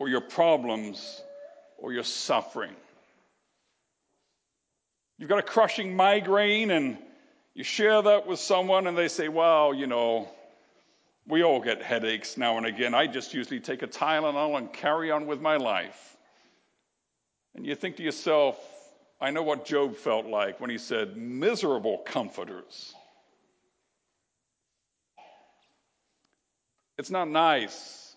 or your problems or your suffering. You've got a crushing migraine and you share that with someone and they say, well, you know, we all get headaches now and again. I just usually take a Tylenol and carry on with my life. And you think to yourself, I know what Job felt like when he said, miserable comforters. It's not nice.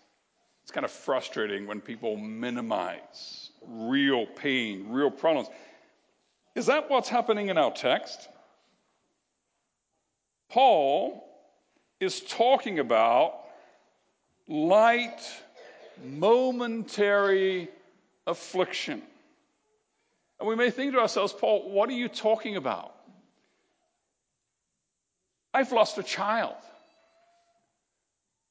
It's kind of frustrating when people minimize real pain, real problems. Is that what's happening in our text? Paul is talking about light, momentary affliction. And we may think to ourselves, Paul, what are you talking about? I've lost a child.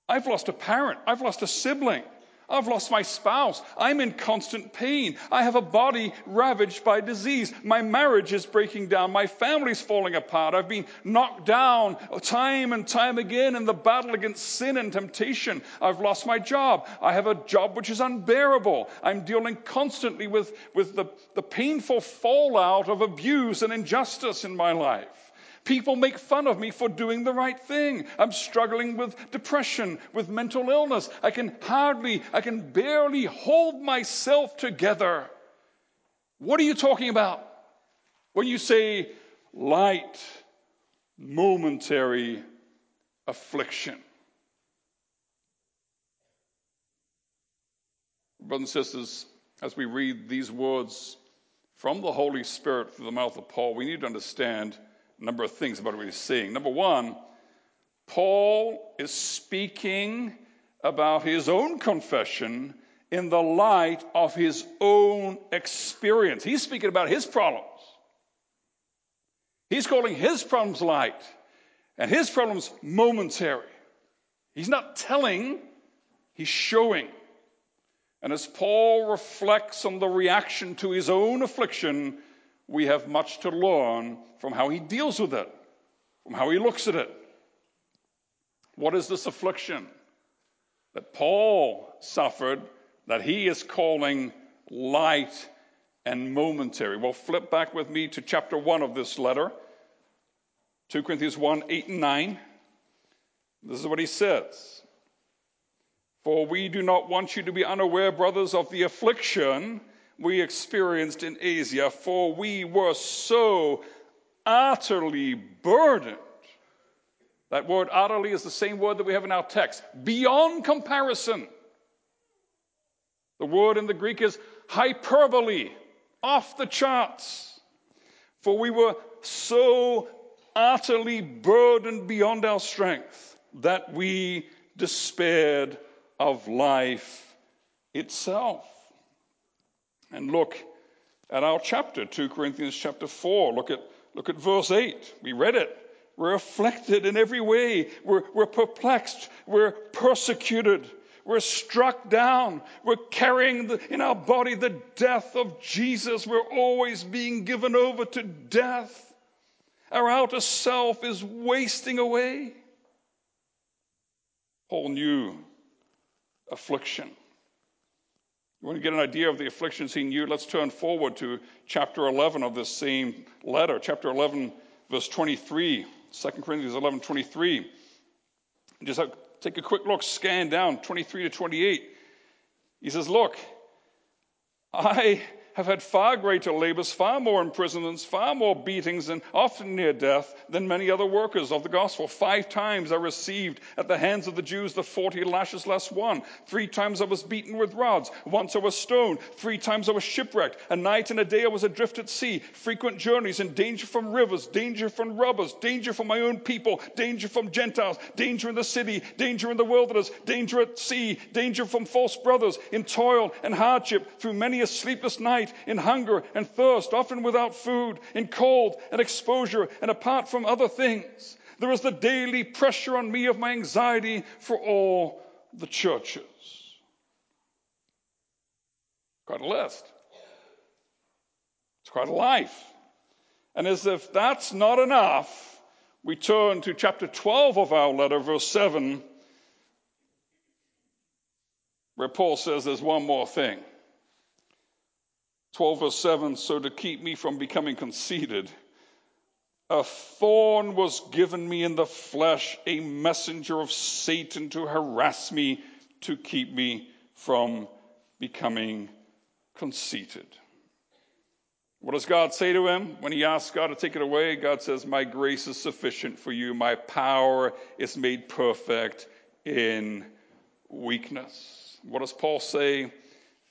I've lost a parent. I've lost a sibling. I've lost my spouse. I'm in constant pain. I have a body ravaged by disease. My marriage is breaking down. My family's falling apart. I've been knocked down time and time again in the battle against sin and temptation. I've lost my job. I have a job which is unbearable. I'm dealing constantly with, with the, the painful fallout of abuse and injustice in my life. People make fun of me for doing the right thing. I'm struggling with depression, with mental illness. I can hardly, I can barely hold myself together. What are you talking about when you say light, momentary affliction? Brothers and sisters, as we read these words from the Holy Spirit through the mouth of Paul, we need to understand number of things about what he's saying. Number one, Paul is speaking about his own confession in the light of his own experience. He's speaking about his problems. He's calling his problems light and his problems momentary. He's not telling, he's showing. And as Paul reflects on the reaction to his own affliction, we have much to learn from how he deals with it, from how he looks at it. What is this affliction that Paul suffered that he is calling light and momentary? Well, flip back with me to chapter 1 of this letter, 2 Corinthians 1 8 and 9. This is what he says. For we do not want you to be unaware, brothers, of the affliction we experienced in Asia, for we were so utterly burdened. That word utterly is the same word that we have in our text, beyond comparison. The word in the Greek is hyperbole, off the charts. For we were so utterly burdened beyond our strength that we despaired of life itself and look at our chapter, 2 Corinthians chapter 4. Look at, look at verse 8. We read it. We're afflicted in every way. We're, we're perplexed. We're persecuted. We're struck down. We're carrying the, in our body the death of Jesus. We're always being given over to death. Our outer self is wasting away. Paul knew affliction. You want to get an idea of the afflictions he knew? Let's turn forward to chapter 11 of this same letter, chapter 11, verse 23, 2 Corinthians 11, 23. Just take a quick look, scan down 23 to 28. He says, Look, I have had far greater labors, far more imprisonments, far more beatings, and often near death than many other workers of the gospel. Five times I received at the hands of the Jews the 40 lashes less one. Three times I was beaten with rods. Once I was stoned. Three times I was shipwrecked. A night and a day I was adrift at sea. Frequent journeys and danger from rivers, danger from robbers, danger from my own people, danger from Gentiles, danger in the city, danger in the wilderness, danger at sea, danger from false brothers, in toil and hardship through many a sleepless night night, in hunger and thirst, often without food, in cold and exposure, and apart from other things. There is the daily pressure on me of my anxiety for all the churches. Quite a list. It's quite a life. And as if that's not enough, we turn to chapter 12 of our letter, verse 7. where Paul says there's one more thing. 12 verse 7 So to keep me from becoming conceited, a thorn was given me in the flesh, a messenger of Satan to harass me, to keep me from becoming conceited. What does God say to him when he asks God to take it away? God says, My grace is sufficient for you. My power is made perfect in weakness. What does Paul say?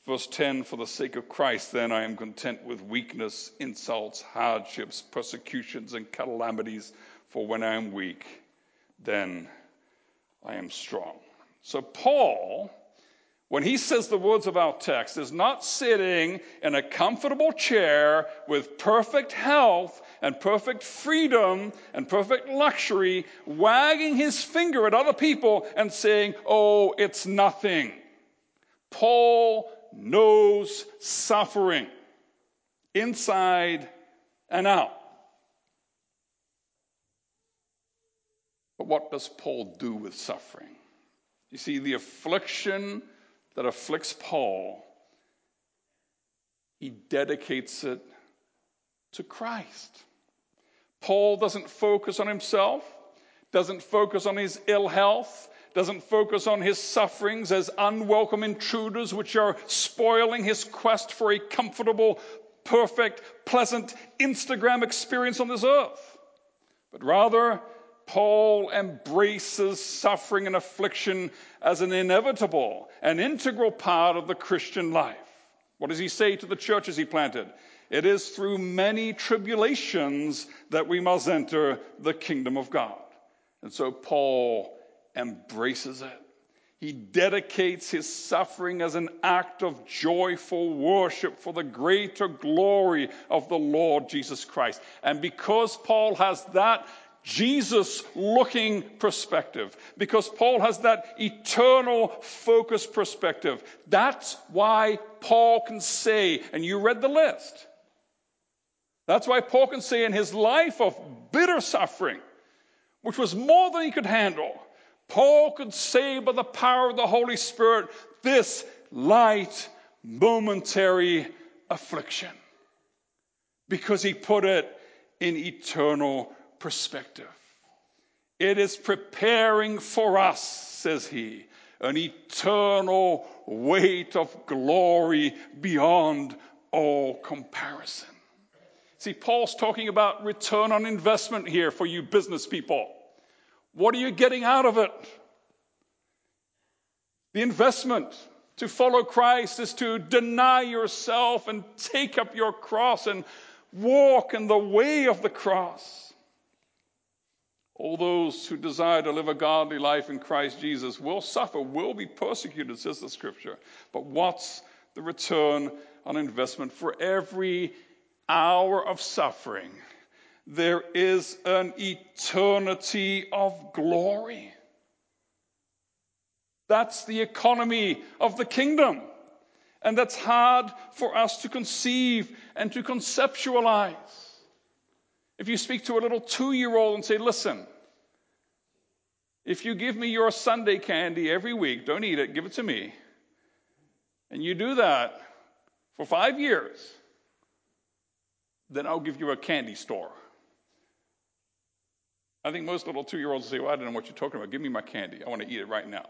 Verse 10 For the sake of Christ, then I am content with weakness, insults, hardships, persecutions, and calamities. For when I am weak, then I am strong. So, Paul when he says the words of our text, is not sitting in a comfortable chair with perfect health and perfect freedom and perfect luxury, wagging his finger at other people and saying, Oh, it's nothing. Paul knows suffering inside and out. But what does Paul do with suffering? You see, the affliction that afflicts Paul, he dedicates it to Christ. Paul doesn't focus on himself, doesn't focus on his ill health, doesn't focus on his sufferings as unwelcome intruders which are spoiling his quest for a comfortable, perfect, pleasant Instagram experience on this earth. But rather, Paul embraces suffering and affliction as an inevitable, an integral part of the Christian life. What does he say to the churches he planted? It is through many tribulations that we must enter the kingdom of God. And so Paul embraces it. He dedicates his suffering as an act of joyful worship for the greater glory of the Lord Jesus Christ. And because Paul has that Jesus looking perspective because Paul has that eternal focus perspective. That's why Paul can say, and you read the list. That's why Paul can say in his life of bitter suffering, which was more than he could handle, Paul could say by the power of the Holy Spirit, this light, momentary affliction. Because he put it in eternal perspective. It is preparing for us, says he, an eternal weight of glory beyond all comparison. See, Paul's talking about return on investment here for you business people. What are you getting out of it? The investment to follow Christ is to deny yourself and take up your cross and walk in the way of the cross. All those who desire to live a godly life in Christ Jesus will suffer, will be persecuted, says the scripture. But what's the return on investment for every hour of suffering? There is an eternity of glory. That's the economy of the kingdom. And that's hard for us to conceive and to conceptualize. If you speak to a little two year old and say, listen, if you give me your Sunday candy every week, don't eat it, give it to me, and you do that for five years, then I'll give you a candy store. I think most little two year olds say, Well, I don't know what you're talking about. Give me my candy. I want to eat it right now.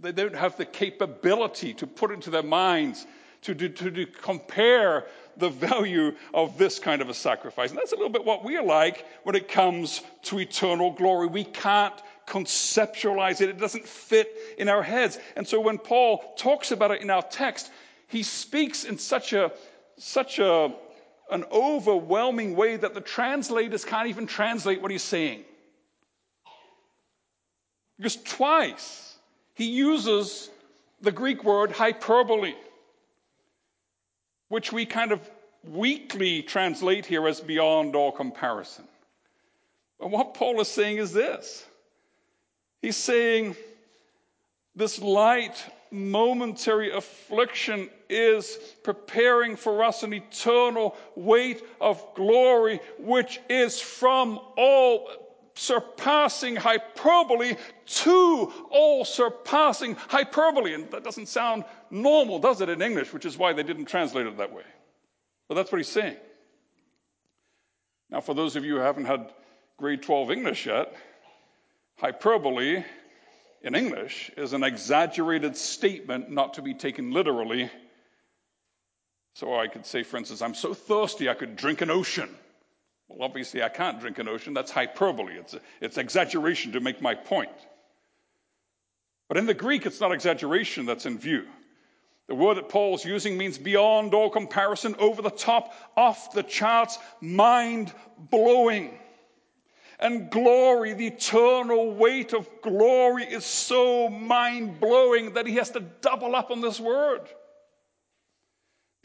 They don't have the capability to put into their minds to, to, to, compare the value of this kind of a sacrifice. And that's a little bit what we are like when it comes to eternal glory. We can't conceptualize it, it doesn't fit in our heads. And so when Paul talks about it in our text, he speaks in such a such a an overwhelming way that the translators can't even translate what he's saying. Because twice he uses the Greek word hyperbole, which we kind of weakly translate here as beyond all comparison. But what Paul is saying is this He's saying this light, momentary affliction is preparing for us an eternal weight of glory, which is from all surpassing hyperbole to all surpassing hyperbole. And that doesn't sound normal, does it, in English, which is why they didn't translate it that way. But that's what he's saying. Now, for those of you who haven't had grade 12 English yet, hyperbole in English is an exaggerated statement not to be taken literally. So I could say, for instance, I'm so thirsty I could drink an ocean. Well, obviously, I can't drink an ocean. That's hyperbole, it's, it's exaggeration to make my point. But in the Greek, it's not exaggeration that's in view. The word that Paul's using means beyond all comparison, over the top, off the charts, mind blowing. And glory, the eternal weight of glory, is so mind blowing that he has to double up on this word.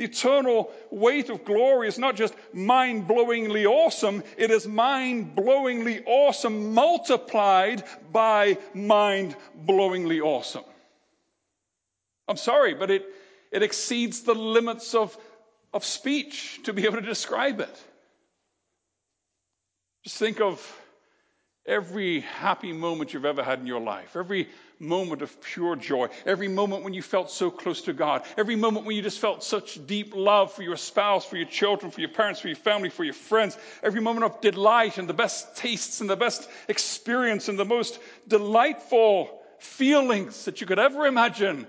The eternal weight of glory is not just mind blowingly awesome, it is mind blowingly awesome multiplied by mind blowingly awesome. I'm sorry, but it, it exceeds the limits of, of speech to be able to describe it. Just think of every happy moment you've ever had in your life, every moment of pure joy, every moment when you felt so close to God, every moment when you just felt such deep love for your spouse, for your children, for your parents, for your family, for your friends, every moment of delight and the best tastes and the best experience and the most delightful feelings that you could ever imagine.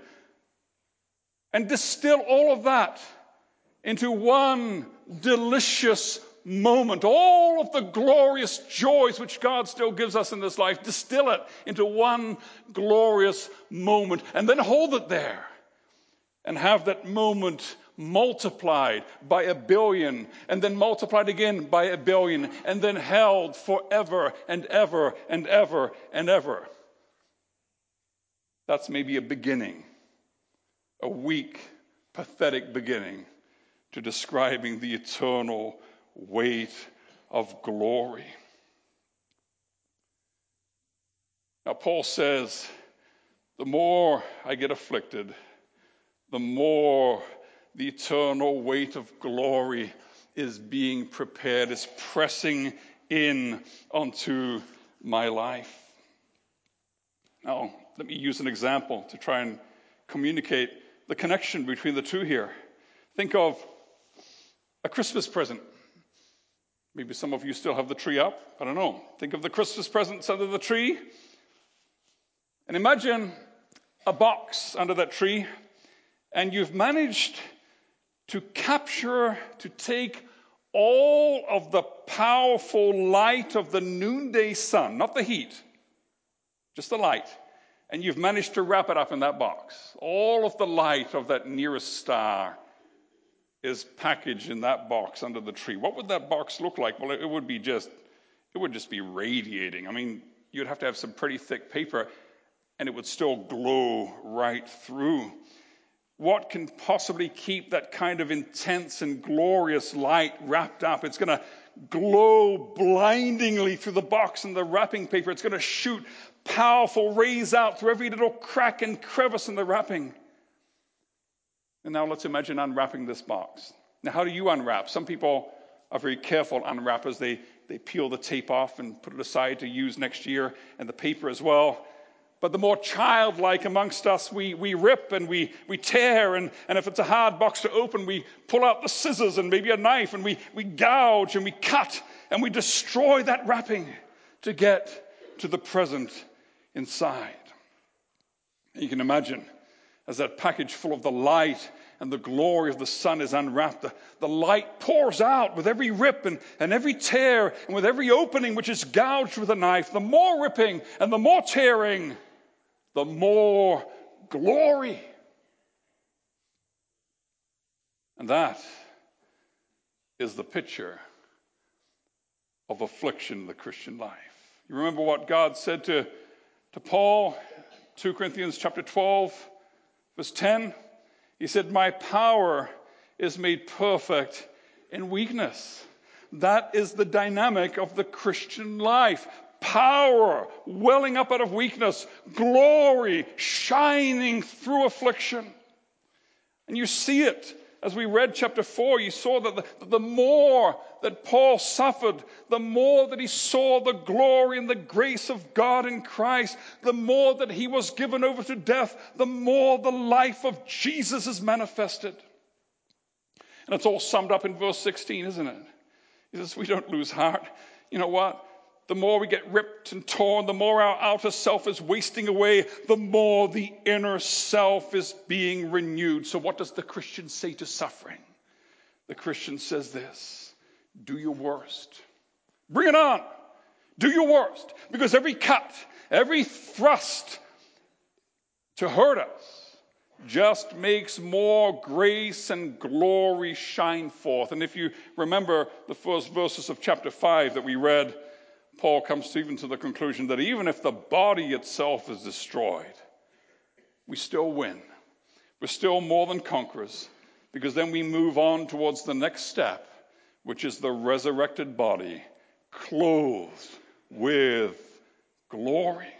And distill all of that into one delicious moment, all of the glorious joys which God still gives us in this life, distill it into one glorious moment and then hold it there and have that moment multiplied by a billion and then multiplied again by a billion and then held forever and ever and ever and ever. That's maybe a beginning, a weak, pathetic beginning to describing the eternal weight of glory. Now, Paul says, the more I get afflicted, the more the eternal weight of glory is being prepared, is pressing in onto my life. Now, let me use an example to try and communicate the connection between the two here. Think of a Christmas present. Maybe some of you still have the tree up. I don't know. Think of the Christmas presents under the tree. And imagine a box under that tree, and you've managed to capture, to take all of the powerful light of the noonday sun, not the heat, just the light. And you've managed to wrap it up in that box. All of the light of that nearest star is packaged in that box under the tree, what would that box look like? Well, it would be just, it would just be radiating. I mean, you'd have to have some pretty thick paper and it would still glow right through. What can possibly keep that kind of intense and glorious light wrapped up? It's going to glow blindingly through the box and the wrapping paper. It's going to shoot powerful rays out through every little crack and crevice in the wrapping. And now let's imagine unwrapping this box. Now, how do you unwrap? Some people are very careful unwrappers. They, they peel the tape off and put it aside to use next year, and the paper as well. But the more childlike amongst us, we, we rip and we, we tear, and, and if it's a hard box to open, we pull out the scissors and maybe a knife, and we, we gouge and we cut and we destroy that wrapping to get to the present inside. You can imagine as that package full of the light and the glory of the sun is unwrapped, the, the light pours out with every rip and, and every tear and with every opening which is gouged with a knife. The more ripping and the more tearing, the more glory. And that is the picture of affliction in the Christian life. You remember what God said to, to Paul, 2 Corinthians chapter 12? Verse 10, he said, My power is made perfect in weakness. That is the dynamic of the Christian life. Power welling up out of weakness, glory shining through affliction. And you see it as we read chapter 4, you saw that the, the, more that Paul suffered, the more that he saw the glory and the grace of God in Christ, the more that he was given over to death, the more the life of Jesus is manifested. And it's all summed up in verse 16, isn't it? He says, We don't lose heart. You know what? The more we get ripped and torn, the more our outer self is wasting away, the more the inner self is being renewed. So, what does the Christian say to suffering? The Christian says this do your worst. Bring it on. Do your worst. Because every cut, every thrust to hurt us just makes more grace and glory shine forth. And if you remember the first verses of chapter 5 that we read, Paul comes even to the conclusion that even if the body itself is destroyed, we still win. We're still more than conquerors because then we move on towards the next step, which is the resurrected body clothed with glory.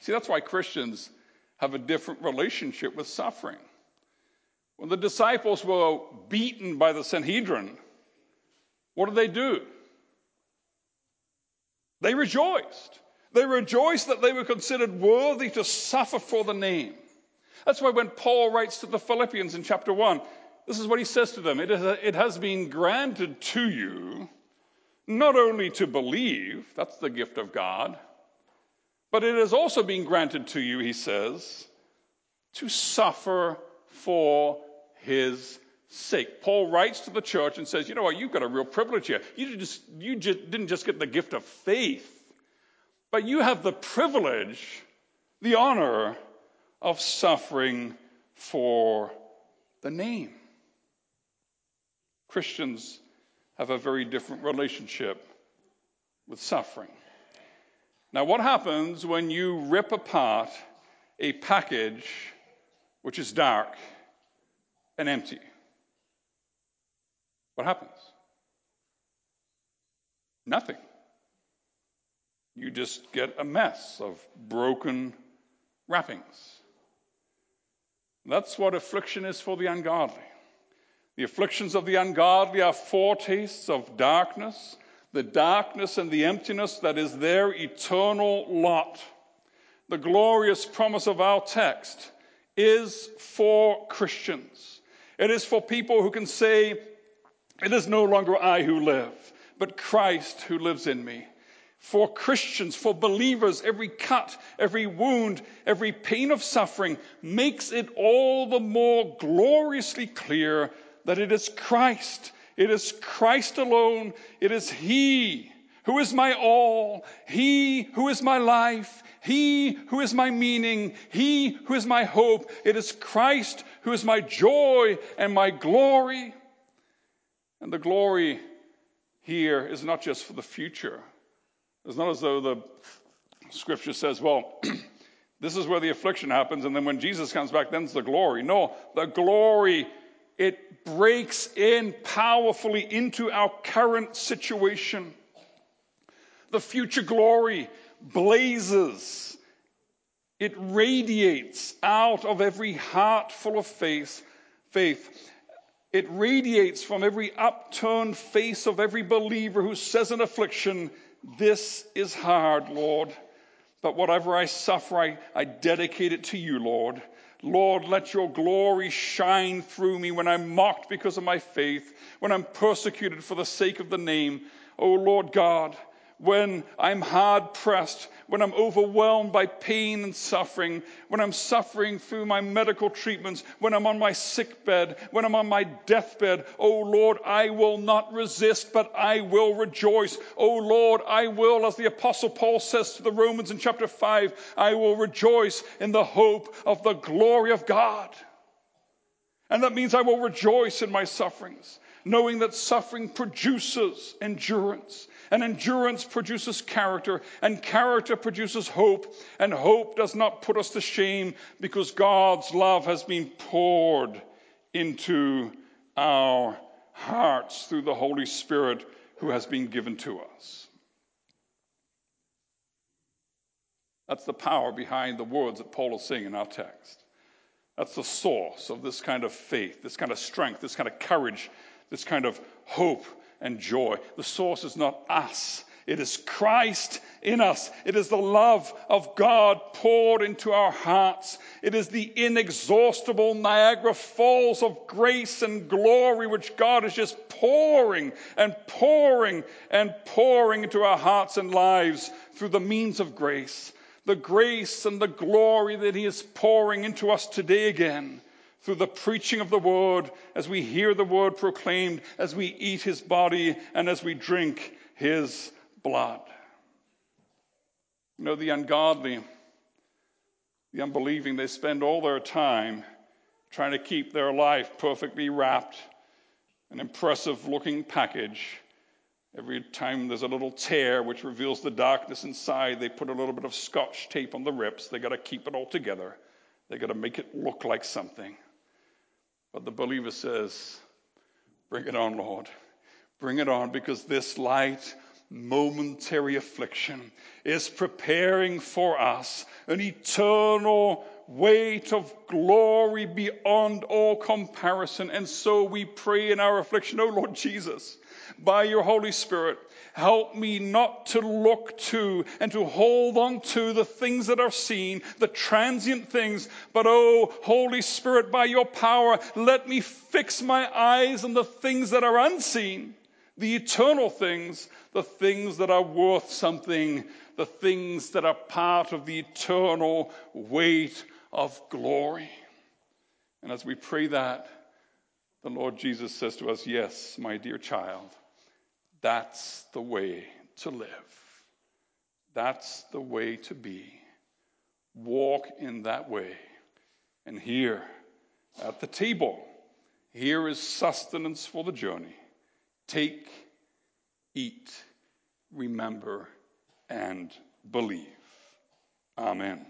See, that's why Christians have a different relationship with suffering. When the disciples were beaten by the Sanhedrin, what did they do? They rejoiced. They rejoiced that they were considered worthy to suffer for the name. That's why when Paul writes to the Philippians in chapter 1, this is what he says to them it, has been granted to you not only to believe, that's the gift of God, but it has also been granted to you, he says, to suffer for his sake. Paul writes to the church and says, You know what? You've got a real privilege here. You, just, you just didn't just get the gift of faith, but you have the privilege, the honor of suffering for the name. Christians have a very different relationship with suffering. Now, what happens when you rip apart a package which is dark and empty? What happens? Nothing. You just get a mess of broken wrappings. That's what affliction is for the ungodly. The afflictions of the ungodly are foretastes of darkness, the darkness and the emptiness that is their eternal lot. The glorious promise of our text is for Christians. It is for people who can say, it is no longer I who live, but Christ who lives in me. For Christians, for believers, every cut, every wound, every pain of suffering makes it all the more gloriously clear that it is Christ. It is Christ alone. It is He who is my all, He who is my life, He who is my meaning, He who is my hope. It is Christ who is my joy and my glory. And the glory here is not just for the future. It's not as though the scripture says, well, this is where the affliction happens, and then when Jesus comes back, then's the glory. No, the glory, it breaks in powerfully into our current situation. The future glory blazes, it radiates out of every heart full of faith. faith. It radiates from every upturned face of every believer who says in affliction, This is hard, Lord. But whatever I suffer, I, I dedicate it to you, Lord. Lord, let your glory shine through me when I'm mocked because of my faith, when I'm persecuted for the sake of the name. O oh, Lord God, when I'm hard pressed, when I'm overwhelmed by pain and suffering, when I'm suffering through my medical treatments, when I'm on my sick bed, when I'm on my deathbed. Oh Lord, I will not resist, but I will rejoice. Oh Lord, I will, as the apostle Paul says to the Romans in chapter 5, I will rejoice in the hope of the glory of God. And that means I will rejoice in my sufferings, knowing that suffering produces endurance and endurance produces character, and character produces hope, and hope does not put us to shame because God's love has been poured into our hearts through the Holy Spirit who has been given to us. That's the power behind the words that Paul is saying in our text. That's the source of this kind of faith, this kind of strength, this kind of courage, this kind of hope and joy. The source is not us. It is Christ in us. It is the love of God poured into our hearts. It is the inexhaustible Niagara Falls of grace and glory which God is just pouring and pouring and pouring into our hearts and lives through the means of grace. The grace and the glory that He is pouring into us today again through the preaching of the word, as we hear the word proclaimed, as we eat his body, and as we drink his blood. You know, the ungodly, the unbelieving, they spend all their time trying to keep their life perfectly wrapped, an impressive looking package. Every time there's a little tear which reveals the darkness inside, they put a little bit of scotch tape on the rips. They got to keep it all together. They got to make it look like something. But the believer says, Bring it on, Lord. Bring it on because this light, momentary affliction is preparing for us an eternal weight of glory beyond all comparison. And so we pray in our affliction, oh Lord Jesus, by your Holy Spirit, Help me not to look to and to hold on to the things that are seen, the transient things, but oh, Holy Spirit, by your power, let me fix my eyes on the things that are unseen, the eternal things, the things that are worth something, the things that are part of the eternal weight of glory. And as we pray that, the Lord Jesus says to us, Yes, my dear child. That's the way to live. That's the way to be. Walk in that way. And here at the table, here is sustenance for the journey. Take, eat, remember, and believe. Amen.